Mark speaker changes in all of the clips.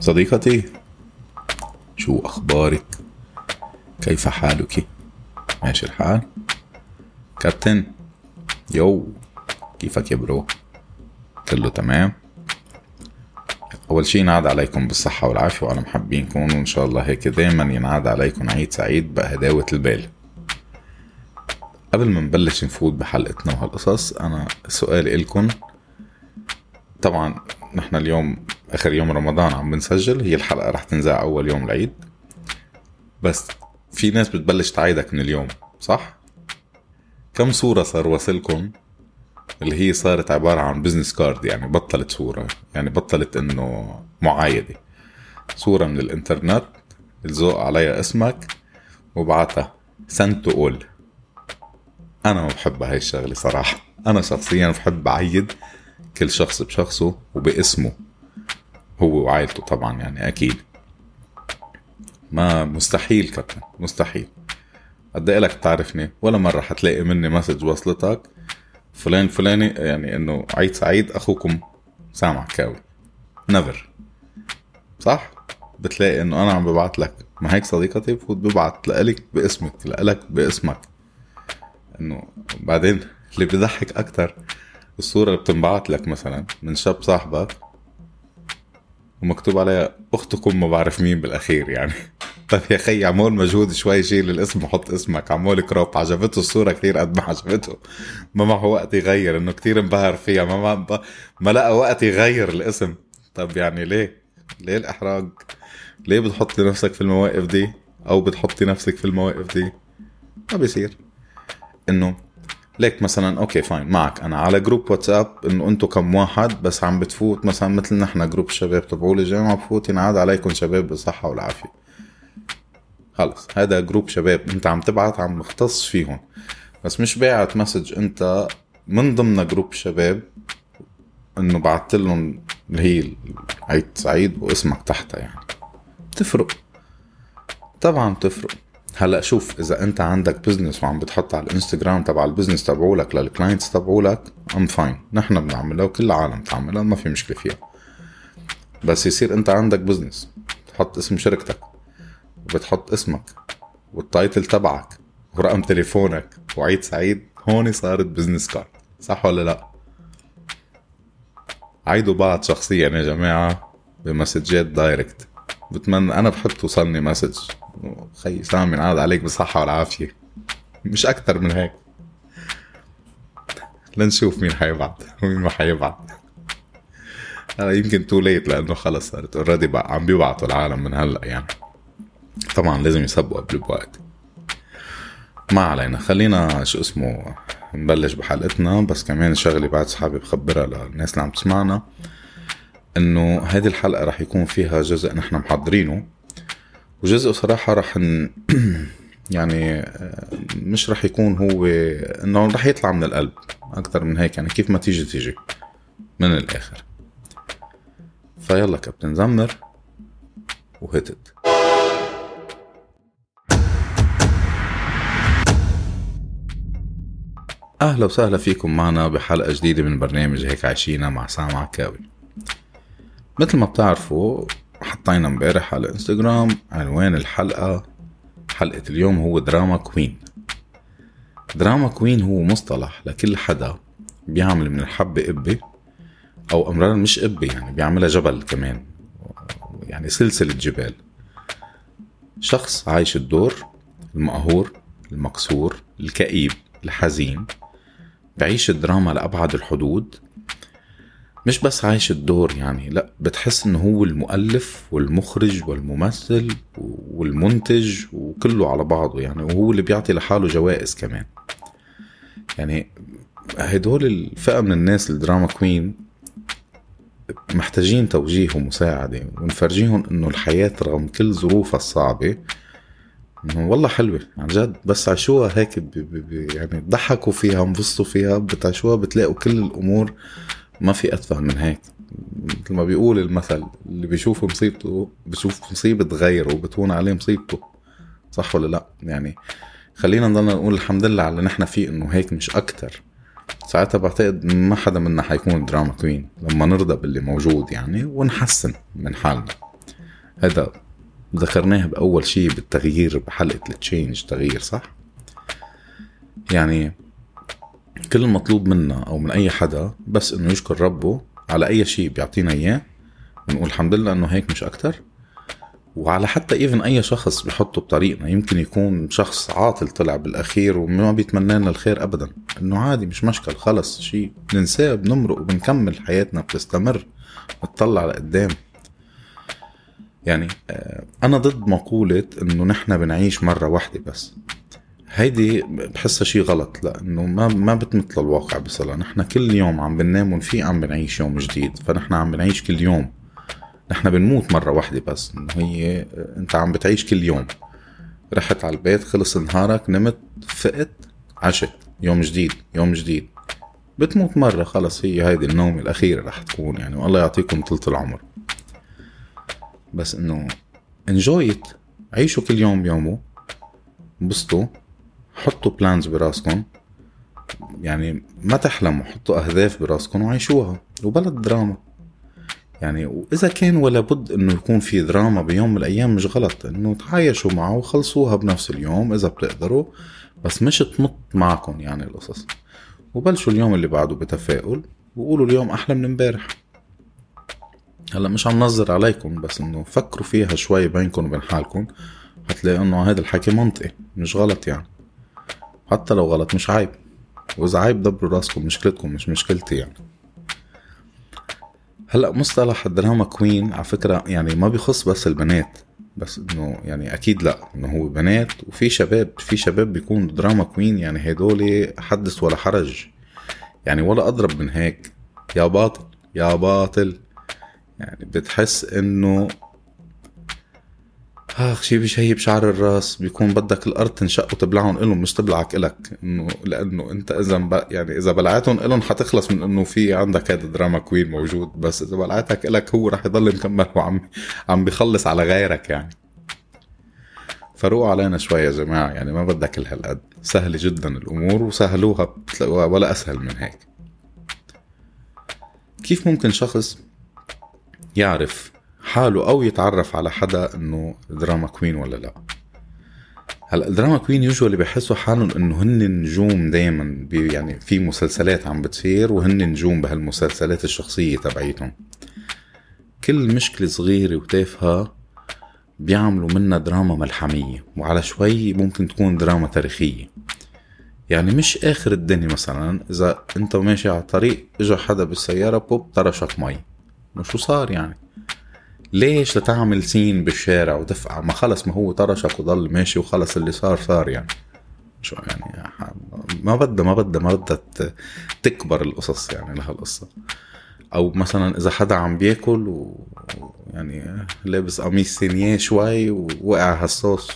Speaker 1: صديقتي شو أخبارك؟ كيف حالك؟ ماشي الحال؟ كابتن يو كيفك يا برو؟ كله تمام؟ أول شي ينعاد عليكم بالصحة والعافية وأنا محبينكم وإن شاء الله هيك دايما ينعاد عليكم عيد سعيد بهداوة البال قبل ما نبلش نفوت بحلقتنا وهالقصص أنا سؤالي إلكن طبعا نحن اليوم آخر يوم رمضان عم بنسجل هي الحلقة رح تنذاع أول يوم العيد. بس في ناس بتبلش تعايدك من اليوم صح؟ كم صورة صار وصلكم؟ اللي هي صارت عبارة عن business card يعني بطلت صورة يعني بطلت إنه معايدة. صورة من الإنترنت لزوق عليها اسمك وبعتها send all أنا ما بحب هاي الشغلة صراحة. أنا شخصيا بحب أعيد كل شخص بشخصه وباسمه هو وعائلته طبعا يعني أكيد. ما مستحيل كابتن مستحيل. قد إيه لك تعرفني ولا مرة حتلاقي مني مسج وصلتك. فلان فلاني يعني إنه عيد سعيد أخوكم سامع كاوي. نيفر صح؟ بتلاقي إنه أنا عم ببعت لك. ما هيك صديقتي؟ بفوت ببعت لك باسمك لك باسمك. إنه بعدين اللي بضحك أكتر الصورة اللي بتنبعت لك مثلا من شاب صاحبك ومكتوب عليها أختكم ما بعرف مين بالأخير يعني. طيب يا خي عمول مجهود شوي شيل الاسم وحط اسمك. عمول كروب عجبته الصورة كثير قد ما عجبته. ما معه وقت يغير إنه كثير انبهر فيها. ما ما, ما لقى وقت يغير الاسم. طب يعني ليه؟ ليه الإحراج؟ ليه بتحطي نفسك في المواقف دي؟ أو بتحطي نفسك في المواقف دي؟ ما بيصير. إنه ليك مثلا okay fine معك. أنا على group واتساب إنه أنتم كم واحد بس عم بتفوت مثلا مثل نحن group الشباب تبعوا الجامعة بفوت ينعاد عليكم شباب بالصحة والعافية. خلص هذا group شباب. أنت عم تبعت عم مختص فيهم. بس مش باعت message. أنت من ضمن group شباب إنه بعت لهم اللي هي عيد سعيد واسمك تحتها يعني. بتفرق طبعا بتفرق هلا شوف إذا أنت عندك business وعم بتحط على الانستغرام تبع ال business تبعولك لل clients تبعولك I'm fine نحن بنعملها وكل العالم بتعملها ما في مشكلة فيها. بس يصير أنت عندك business تحط اسم شركتك وبتحط اسمك وال title تبعك ورقم تليفونك وعيد سعيد هون صارت business card صح ولا لا؟ عيدوا بعض شخصيا يا جماعة بمسجات direct بتمنى أنا بحب توصلني message خي سامي نعاد عليك بالصحة والعافية. مش أكتر من هيك. لنشوف مين حيبعت ومين ما حيبعت هلا يمكن too late لأنه خلص صارت already عم بيبعتوا العالم من هلأ يعني. طبعا لازم يسبقوا قبل بوقت ما علينا. خلينا شو اسمه نبلش بحلقتنا. بس كمان شغلة بعد صحابي بخبرها للناس اللي عم تسمعنا إنه هذه الحلقة رح يكون فيها جزء نحن محضرينه. وجزء صراحة رح ن... يعني آه، مش رح يكون هو إنه رح يطلع من القلب أكثر من هيك يعني كيف ما تيجي تيجي من الآخر. فيلا كابتن زمر وهتت أهلا وسهلا فيكم معنا بحلقة جديدة من برنامج هيك عايشينا مع سام عكاوي مثل ما بتعرفوا حطينا امبارح على الانستغرام عنوان الحلقة حلقة اليوم هو drama queen. drama queen هو مصطلح لكل حدا بيعمل من الحبة قبة أو أمرار مش قبة يعني بيعملها جبل كمان يعني سلسلة جبال. شخص عايش الدور المقهور المكسور الكئيب الحزين بعيش الدراما لأبعد الحدود مش بس عايش الدور يعني لا بتحس انه هو المؤلف والمخرج والممثل والمنتج وكله على بعضه يعني وهو اللي بيعطي لحاله جوائز كمان. يعني هدول الفئة من الناس ال drama queen محتاجين توجيه ومساعدة ونفرجيهم إنه الحياة رغم كل ظروفها الصعبة إنه والله حلوة. عن جد بس عيشوها هيك be happy يعني ضحكوا فيها انبسطوا فيها بتعيشوها بتلاقوا كل الأمور ما في اتفه من هيك. مثل ما بيقول المثل اللي بيشوف مصيبته بشوف مصيبة غيره وبتهون عليه مصيبته. صح ولا لا؟ يعني خلينا نضلنا نقول الحمد لله على اللي نحن فيه إنه هيك مش أكتر. ساعتها بعتقد ما حدا منا حيكون drama queen لما نرضى باللي موجود يعني ونحسن من حالنا. هذا ذكرناه بأول شيء بالتغيير بحلقة ال change تغيير صح؟ يعني كل المطلوب منا أو من أي حدا بس إنه يشكر ربه على أي شيء بيعطينا إياه بنقول الحمد لله إنه هيك مش أكتر. وعلى حتى ايفن أي شخص بحطه بطريقنا يمكن يكون شخص عاطل طلع بالأخير وما بيتمنى لنا الخير ابدا. إنه عادي مش مشكل خلص شيء. بننساه بنمرق وبنكمل حياتنا بتستمر بتطلع لقدام. يعني آه، أنا ضد مقولة إنه نحن بنعيش مرة واحدة بس. هيدي بحسها شيء غلط لأنه ما ما بتمثل الواقع بصلا نحن كل يوم عم بننام ونفيق عم بنعيش يوم جديد فنحن عم بنعيش كل يوم. نحن بنموت مرة واحدة بس هي أنت عم بتعيش كل يوم. رحت على البيت خلص نهارك نمت فقت عشت. يوم جديد يوم جديد. بتموت مرة خلص هي هيدي النوم الأخيرة رح تكون يعني والله يعطيكم طولة العمر. بس إنه enjoy it عيشوا كل يوم بيومه انبسطوا. حطوا plans براسكم. يعني ما تحلموا حطوا أهداف براسكم وعيشوها. وبلا دراما. يعني وإذا كان ولا بد إنه يكون في دراما بيوم من الأيام مش غلط. إنه تعايشوا معه وخلصوها بنفس اليوم إذا بتقدروا. بس مش تمط معكم يعني القصص. وبلشوا اليوم اللي بعده بتفاؤل. وقولوا اليوم أحلى من إمبارح. هلأ مش عم نظر عليكم بس إنه فكروا فيها شوي بينكم وبين حالكم. هتلاقي إنه هذا الحكي منطقي مش غلط يعني. حتى لو غلط مش عيب. وإذا عيب دبروا راسكم مشكلتكم مش مشكلتي يعني. هلأ مصطلح ال drama queen على فكرة يعني ما بيخص بس البنات بس إنه يعني أكيد لأ إنه هو بنات. وفي شباب في شباب بيكون drama queen يعني هدول حدث ولا حرج. يعني ولا أضرب من هيك. يا باطل يا باطل. يعني بتحس إنه آخ شي بشي بشعر الراس بيكون بدك الأرض تنشق وتبلعهم إلهم مش تبلعك إلك إنه لأنه أنت إذا يعني إذا بلعتهم إلهم حتخلص من إنه في عندك هذا drama queen موجود بس إذا بلعتك إلك هو رح يضل مكمل وعم عم بيخلص على غيرك يعني. فروقوا علينا شوي يا جماعة يعني ما بدك كل هالقد سهلة جدا الأمور وسهلوها ولا أسهل من هيك. كيف ممكن شخص يعرف حاله أو يتعرف على حدا إنه drama queen ولا لا. هلا ال drama queen usually بحسوا حالهم إنه هن نجوم دائما يعني في مسلسلات عم بتصير وهن نجوم بهالمسلسلات الشخصية تبعيتهم. كل مشكلة صغيرة وتافهة بيعملوا منها دراما ملحمية وعلى شوي ممكن تكون دراما تاريخية. يعني مش آخر الدنيا مثلا إذا أنت ماشي على الطريق اجى حدا بالسيارة بوب طرشك مي. شو صار يعني؟ ليش لتعمل سين بالشارع وتفقع ما خلص ما هو طرشك وضل ماشي وخلص اللي صار صار يعني. شو يعني؟ ما بدها ما بدها ما بدها تكبر القصص يعني لهالقصة. أو مثلا إذا حدا عم بياكل ويعني لابس قميص سينية شوي ووقع هالصوص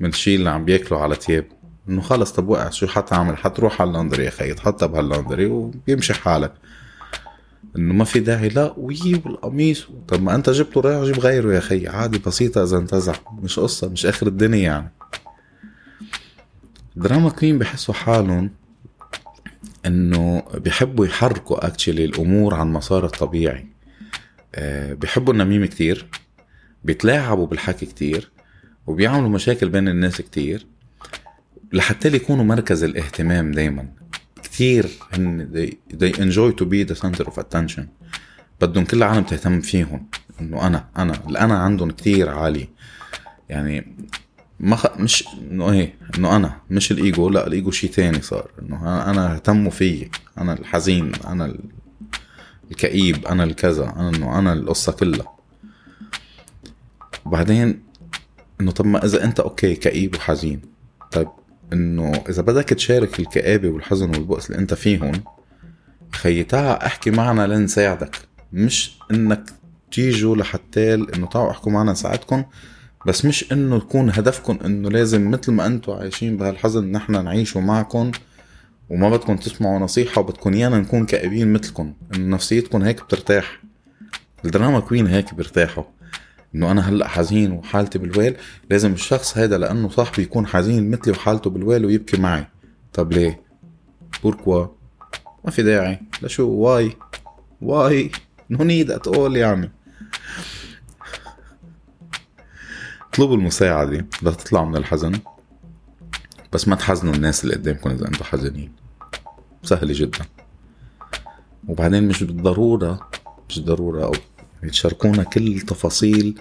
Speaker 1: من الشيء اللي عم بياكله على تياب. إنه خلص طب وقع شو حتعمل؟ حتروح على اللندري يا خي تحطها بهاللندري وبيمشي حالك. إنه ما في داعي. لا ويجيب القميص. طب ما أنت جبته رايح جيب غيره يا خي عادي بسيطة إذا انتزع. مش قصة مش آخر الدنيا يعني. drama queen بحسوا حالهم إنه بيحبوا يحركوا actually الأمور عن مسار الطبيعي. أه بيحبوا النميمة كتير. بيتلاعبوا بالحكي كتير. وبيعملوا مشاكل بين الناس كتير. لحتى يكونوا مركز الاهتمام دايما. كثير هن they, they enjoy to be the center of attention. بدهم كل العالم تهتم فيهم. إنه أنا أنا الانا عندهم كثير عالي. يعني ما خ... مش إنه إيه إنه أنا مش الإيجو لا الإيجو شيء تاني صار. إنه أنا اهتموا فيي. أنا الحزين أنا الكئيب أنا الكذا أنا إنه أنا القصة كلها. وبعدين إنه طب ما إذا أنت okay كئيب وحزين طيب إنه إذا بدك تشارك الكآبة والحزن والبؤس اللي أنت فيهم خي تعا أحكي معنا لنساعدك مش إنك تيجوا لحتى إنه تعوا أحكوا معنا نساعدكم بس مش إنه يكون هدفكم إنه لازم مثل ما أنتم عايشين بهالحزن نحن نعيشه معكم وما بدكم تسمعوا نصيحة وبدكم يانا نكون كئيبين مثلكم إنه نفسيتكم هيك بترتاح. الدراما كوين هيك بيرتاحوا. إنه أنا هلأ حزين وحالتي بالويل لازم الشخص هذا لأنه صاحبي يكون حزين مثلي وحالته بالويل ويبكي معي. طب ليه؟ بوركوا. ما في داعي. لشو؟ why. why. no need at all يعني. اطلبوا المساعدة. لتطلعوا من الحزن. بس ما تحزنوا الناس اللي قدامكم إذا أنتم حزينين. سهلة جدا. وبعدين مش بالضرورة مش ضرورة أو تشاركونا كل تفاصيل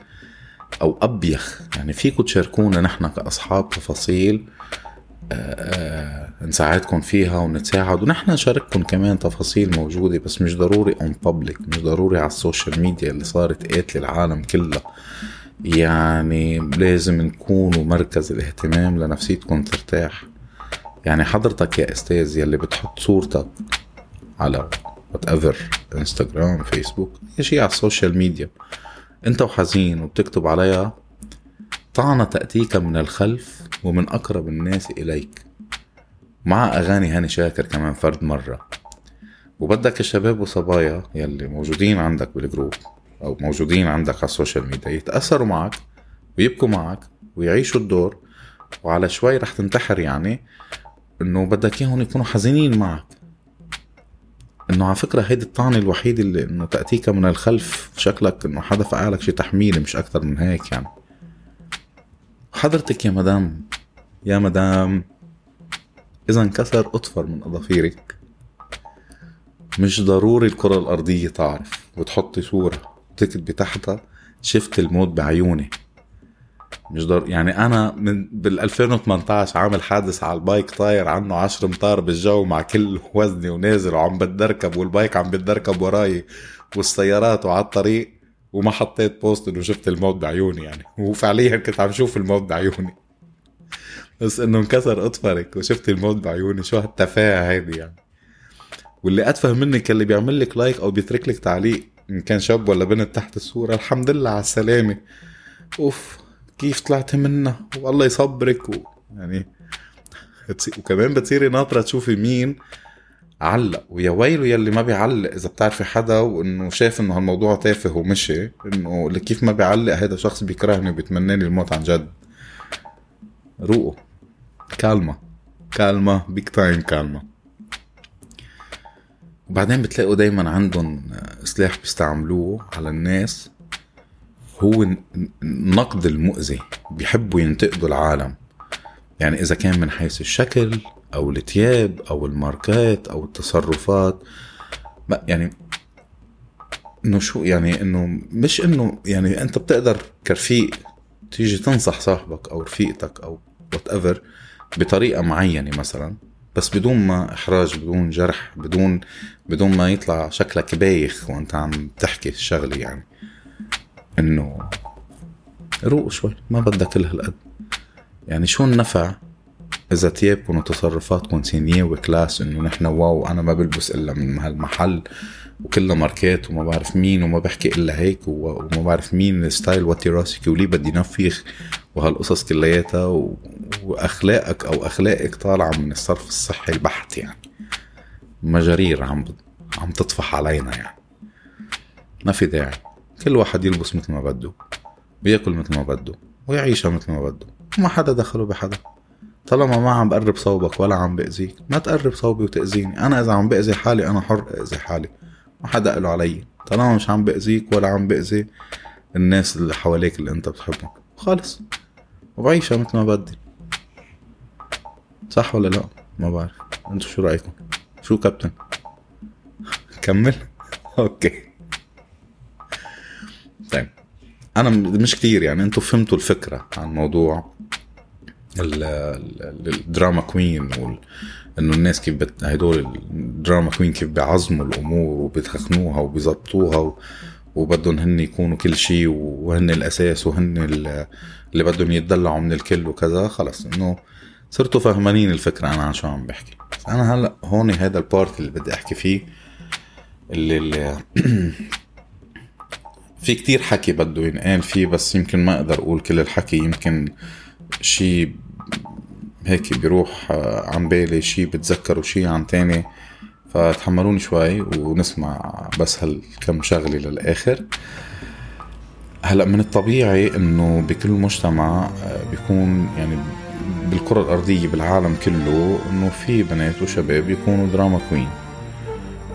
Speaker 1: أو أبيخ. يعني فيكم تشاركونا نحن كأصحاب تفاصيل آه، آه، نساعدكم فيها ونتساعد. ونحن نشارككم كمان تفاصيل موجودة بس مش ضروري on public مش ضروري على ال social media اللي صارت قاتلة العالم كلها يعني لازم نكونوا مركز الاهتمام لنفسيتكم ترتاح. يعني حضرتك يا أستاذ يلي بتحط صورتك على whatever انستغرام فيسبوك اي شيء على ال social media انت وحزين وبتكتب عليها طعنة تأتيك من الخلف ومن أقرب الناس إليك. مع أغاني هاني شاكر كمان فرد مرة. وبدك الشباب وصبايا يلي موجودين عندك بال group أو موجودين عندك على ال social media يتأثروا معك ويبكوا معك ويعيشوا الدور. وعلى شوي رح تنتحر يعني إنه بدك إياهم يكونوا حزينين معك. إنه على فكرة هيدي الطعنة الوحيدة اللي إنه تأتيك من الخلف. شكلك إنه حدا فقالك شي تحميلة مش أكتر من هيك يعني. حضرتك يا مدام يا مدام إذا انكسر ضفر من أظافيرك. مش ضروري الكرة الأرضية تعرف وتحطي صورة تكتبي تحتها شفت الموت بعيوني. مش ضر... يعني أنا من بال 2018 عامل حادث على ال bike طاير عنه 10 امتار بالجو مع كل وزني ونازل وعم بتدركب وال bike عم بتدركب وراي والسيارات وعلى الطريق وما حطيت post إنه شفت الموت بعيوني يعني. وفعليا كنت عم شوف الموت بعيوني. بس إنه انكسر ضفرك وشفت الموت بعيوني. شو هالتفاهة هيدي يعني؟ واللي أتفه منك اللي بيعمل لك like أو بيترك لك تعليق إن كان شاب ولا بنت تحت الصورة الحمد لله على السلامة. أوف. كيف طلعت منها والله يصبرك و... يعني وكمان بتصيري ناطرة تشوفي مين علق. ويا ويله يلي ما بيعلق. إذا بتعرفي حدا وإنه شايف إنه هالموضوع تافه ومشي إنه كيف ما بيعلق هذا شخص بيكرهني وبيتمناني الموت عن جد. روقوا. calma. calma. big time calma. وبعدين بتلاقوا دايما عندهم سلاح بيستعملوه على الناس. هو النقد المؤذي بيحبوا ينتقدوا العالم. يعني إذا كان من حيث الشكل أو الثياب أو الماركات أو التصرفات يعني إنه شو يعني إنه مش انه يعني أنت بتقدر كرفيق تيجي تنصح صاحبك أو رفيقتك أو whatever بطريقة معينة مثلا بس بدون ما إحراج بدون جرح بدون بدون ما يطلع شكلك بايخ وأنت عم تحكي الشغلة يعني. إنه روق شوي ما بدك كل هالقد يعني شو النفع إذا تيابكم وتصرفاتكم signé و class إنه نحن wow أنا ما بلبس إلا من هالمحل وكلها ماركات وما بعرف مين وما بحكي إلا هيك وما بعرف مين الستايل واتي راسك وليه بدي نفخ وهالقصص كلياتها وأخلاقك أو أخلاقك طالعة من الصرف الصحي البحت يعني. مجارير عم عم تطفح علينا يعني. ما في داعي. كل واحد يلبس مثل ما بده وياكل مثل ما بده ويعيشها مثل ما بده. وما حدا دخله بحدا. طالما ما عم بقرب صوبك ولا عم بأذيك ما تقرب صوبي وتأذيني. أنا إذا عم بأذي حالي أنا حر أذي حالي. ما حدا إله علي. طالما مش عم بأذيك ولا عم بأذي الناس اللي حواليك اللي أنت بتحبهم. خلص وبعيشها مثل ما بدي. صح ولا لا؟ ما بعرف. أنتوا شو رأيكم؟ شو كابتن؟ كمل. okay. طيب. أنا مش كتير يعني أنتوا فهمتوا الفكرة عن موضوع ال drama queen وال... إنه الناس كيف بت... هدول ال drama queen كيف بيعظموا الأمور وبيتخنوها وبيظبطوها و... وبدهم هن يكونوا كل شيء وهن الأساس وهن اللي بدهم يتدلعوا من الكل وكذا. خلص إنه صرتوا فهمانين الفكرة أنا عن شو عم بحكي. بس أنا هلأ هون هذا ال part اللي بدي أحكي فيه اللي, اللي في كتير حكي بده ينقال فيه بس يمكن ما أقدر أقول كل الحكي. يمكن شي هيك بيروح عن بالي شي بتذكر وشي عن تاني. فتحملوني شوي ونسمع بس هالكم شغلة للآخر. هلأ من الطبيعي إنه بكل مجتمع بيكون يعني بالكرة الأرضية بالعالم كله إنه في بنات وشباب يكونوا دراما كوين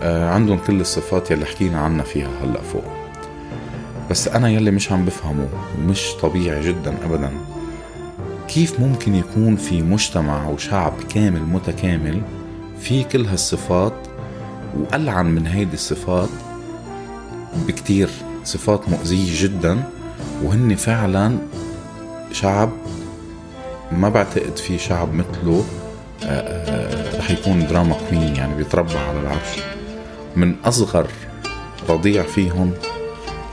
Speaker 1: عندهم كل الصفات يلي حكينا عنها فيها هلأ فوق. بس أنا يلي مش عم بفهمه ومش طبيعي جدا أبدا. كيف ممكن يكون في مجتمع وشعب كامل متكامل في كل هالصفات وألعن من هيدي الصفات؟ بكتير صفات مؤذية جدا وهن فعلا شعب ما بعتقد في شعب مثله آه، آه، رح يكون دراما كوين يعني بيتربع على العرش. من أصغر رضيع فيهم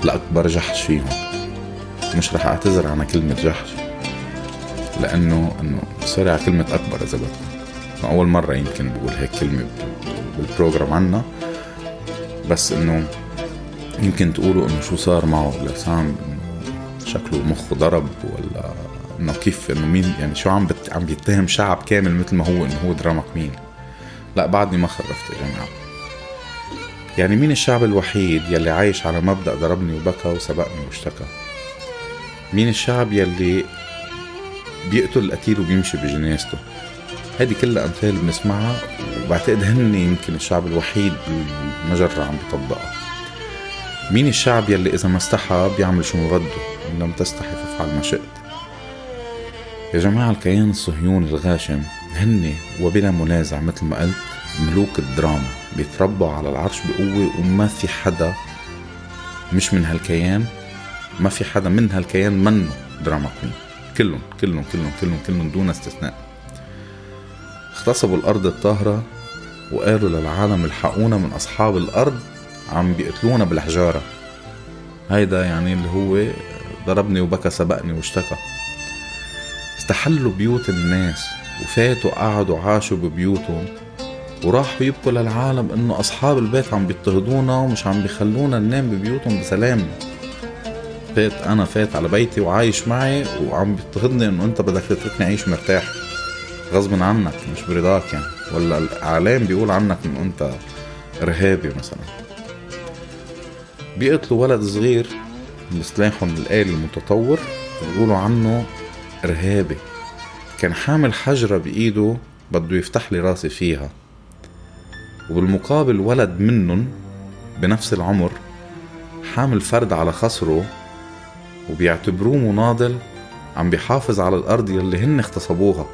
Speaker 1: لأكبر جحش فيهم. مش رح أعتذر عن كلمة جحش لأنه إنه sorry على كلمة أكبر إذا بدكم. أول مرة يمكن بقول هيك كلمة بال program عنا بس إنه يمكن تقولوا إنه شو صار معه لسام شكله مخه ضرب ولا إنه كيف إنه مين يعني شو عم بت... عم بيتهم شعب كامل مثل ما هو إنه هو drama queen لا بعدني ما خرفت يا جماعة. يعني مين الشعب الوحيد يلي عايش على مبدأ ضربني وبكى وسبقني واشتكى؟ مين الشعب يلي بيقتل القتيل وبيمشي بجنازته هذه كلها أمثال بنسمعها وبعتقد هن يمكن الشعب الوحيد بالمجرة عم بيطبقها. مين الشعب يلي إذا ما استحى بيعمل شو بده إن لم تستحي فافعل ما شئت؟ يا جماعة الكيان الصهيوني الغاشم هن وبلا منازع مثل ما قلت ملوك الدراما. بيتربوا على العرش بقوة وما في حدا مش من هالكيان ما في حدا من هالكيان منه دراما كوين كلهم كلهم كلهم كلهم كلهم دون استثناء. اغتصبوا الأرض الطاهرة وقالوا للعالم الحقونا من أصحاب الأرض عم بيقتلونا بالحجارة. هيدا يعني اللي هو ضربني وبكى سبقني واشتكى. استحلوا بيوت الناس وفاتوا قعدوا عاشوا ببيوتهم. وراحوا يبكوا للعالم إنه أصحاب البيت عم بيضطهدونا ومش عم بيخلونا ننام ببيوتهم بسلام. فات أنا فات على بيتي وعايش معي وعم بيضطهدني إنه أنت بدك تتركني أعيش مرتاح. غصب عنك مش برضاك يعني. ولا الإعلام بيقول عنك إنه أنت إرهابي مثلا. بيقتلوا ولد صغير بسلاحهم الآلي المتطور بيقولوا عنه إرهابي. كان حامل حجرة بإيده بده يفتح لي راسي فيها. وبالمقابل ولد منهم بنفس العمر حامل فرد على خصره وبيعتبروه مناضل عم بيحافظ على الأرض يلي هن اغتصبوها.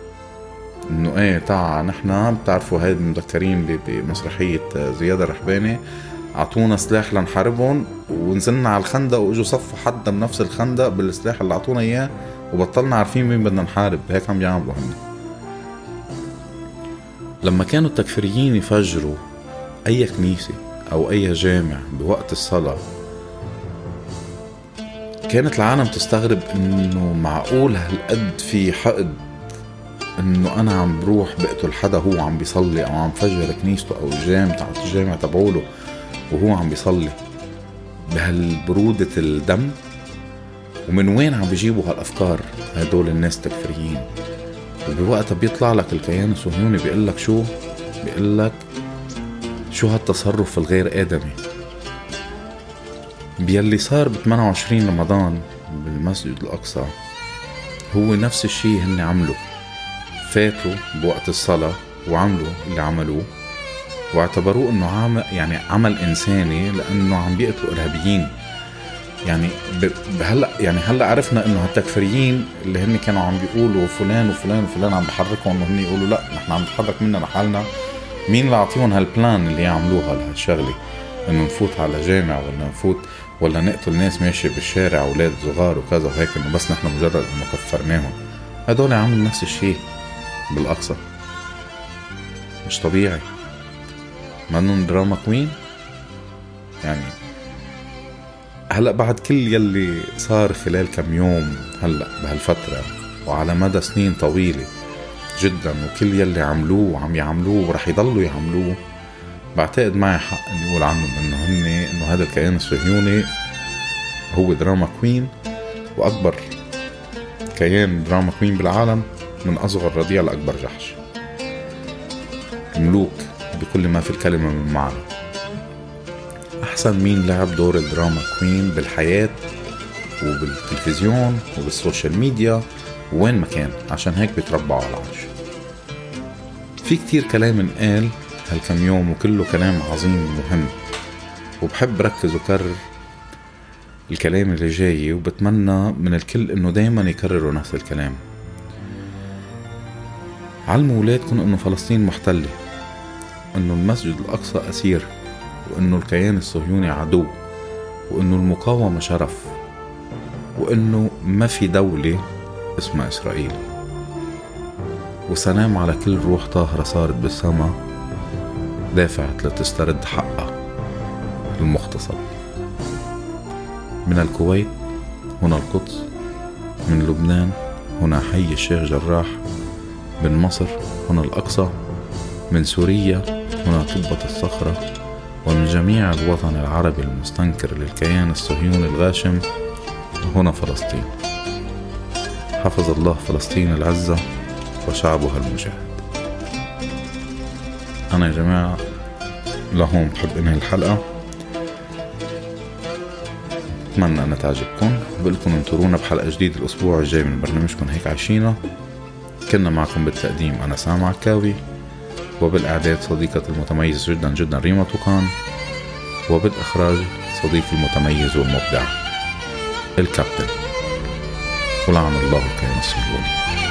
Speaker 1: إنه إيه تاع نحن بتعرفوا هيدي مذكرين بمسرحية زياد الرحباني. أعطونا سلاح لنحاربهم ونزلنا على الخندق وإجوا صفوا حدا بنفس الخندق بالسلاح اللي أعطونا إياه وبطلنا عارفين مين بدنا نحارب. هيك عم بيعملوا هن. لما كانوا التكفيريين يفجروا أي كنيسة أو أي جامع بوقت الصلاة كانت العالم تستغرب إنه معقول هالقد في حقد إنه أنا عم بروح بقتل حدا هو عم بيصلي أو عم فجر كنيسته أو تاع الجامع تبعوله وهو عم بيصلي بهالبرودة الدم؟ ومن وين عم بيجيبوا هالأفكار هدول الناس التكفيريين؟ وبوقتها بيطلع لك الكيان الصهيوني بيقول لك شو؟ بيقول لك شو هالتصرف الغير آدمي؟ بيلي صار ب 28 رمضان بالمسجد الأقصى هو نفس الشيء هن عملوا فاتوا بوقت الصلاة وعملوا اللي عملوه واعتبروه إنه عمل يعني عمل إنساني لأنه عم بيقتلوا إرهابيين. يعني هلا يعني هلا عرفنا إنه هالتكفيريين اللي هن كانوا عم بيقولوا فلان وفلان وفلان عم بحركهم انه هن يقولوا لا نحن عم نتحرك مننا لحالنا. مين اللي اعطيهم هالبلان اللي يعملوها لهالشغلة؟ إنه نفوت على جامع ولا نفوت ولا نقتل ناس ماشي بالشارع أولاد صغار وكذا وهيك إنه بس نحن مجرد إنه كفرناهم. هدول عملوا نفس الشيء بالأقصى. مش طبيعي. منهم دراما كوين يعني هلا بعد كل يلي صار خلال كم يوم هلا بهالفترة وعلى مدى سنين طويلة جدا وكل يلي عملوه وعم يعملوه ورح يضلوا يعملوه بعتقد معي حق إني أقول عنهم إنه هن إنه هذا الكيان الصهيوني هو drama queen وأكبر كيان drama queen بالعالم من أصغر رضيع لأكبر جحش. ملوك بكل ما في الكلمة من معنى. أحسن مين لعب دور ال drama queen بالحياة وبالتلفزيون وبال social media وين ما كان عشان هيك بيتربعوا على العرش. في كتير كلام انقال هالكم يوم وكله كلام عظيم ومهم. وبحب ركز وكرر الكلام اللي جاي وبتمنى من الكل إنه دايما يكرروا نفس الكلام. علموا ولادكم إنه فلسطين محتلة إنه المسجد الأقصى أسير. وإنه الكيان الصهيوني عدو وإنه المقاومة شرف وإنه ما في دولة اسمها إسرائيل. وسلام على كل روح طاهرة صارت بالسما دافعت لتسترد حقها المغتصب من الكويت هنا القدس من لبنان هنا حي الشيخ جراح من مصر هنا الأقصى من سوريا هنا طبة الصخرة. ومن جميع الوطن العربي المستنكر للكيان الصهيوني الغاشم هنا فلسطين. حفظ الله فلسطين العزة وشعبها المجاهد. أنا يا جماعة لهون بحب إنهي الحلقة. أتمنى أنها تعجبكم. بقولكم انطرونا بحلقة جديدة الأسبوع الجاي من برنامجكم هيك عايشينا كنا معكم بالتقديم أنا سامع عكاوي وبالإعداد صديقة المتميز جدا جدا ريما توقان وبالإخراج صديقي المتميز والمبدع الكابتن ولعن الله الكيان الصهيوني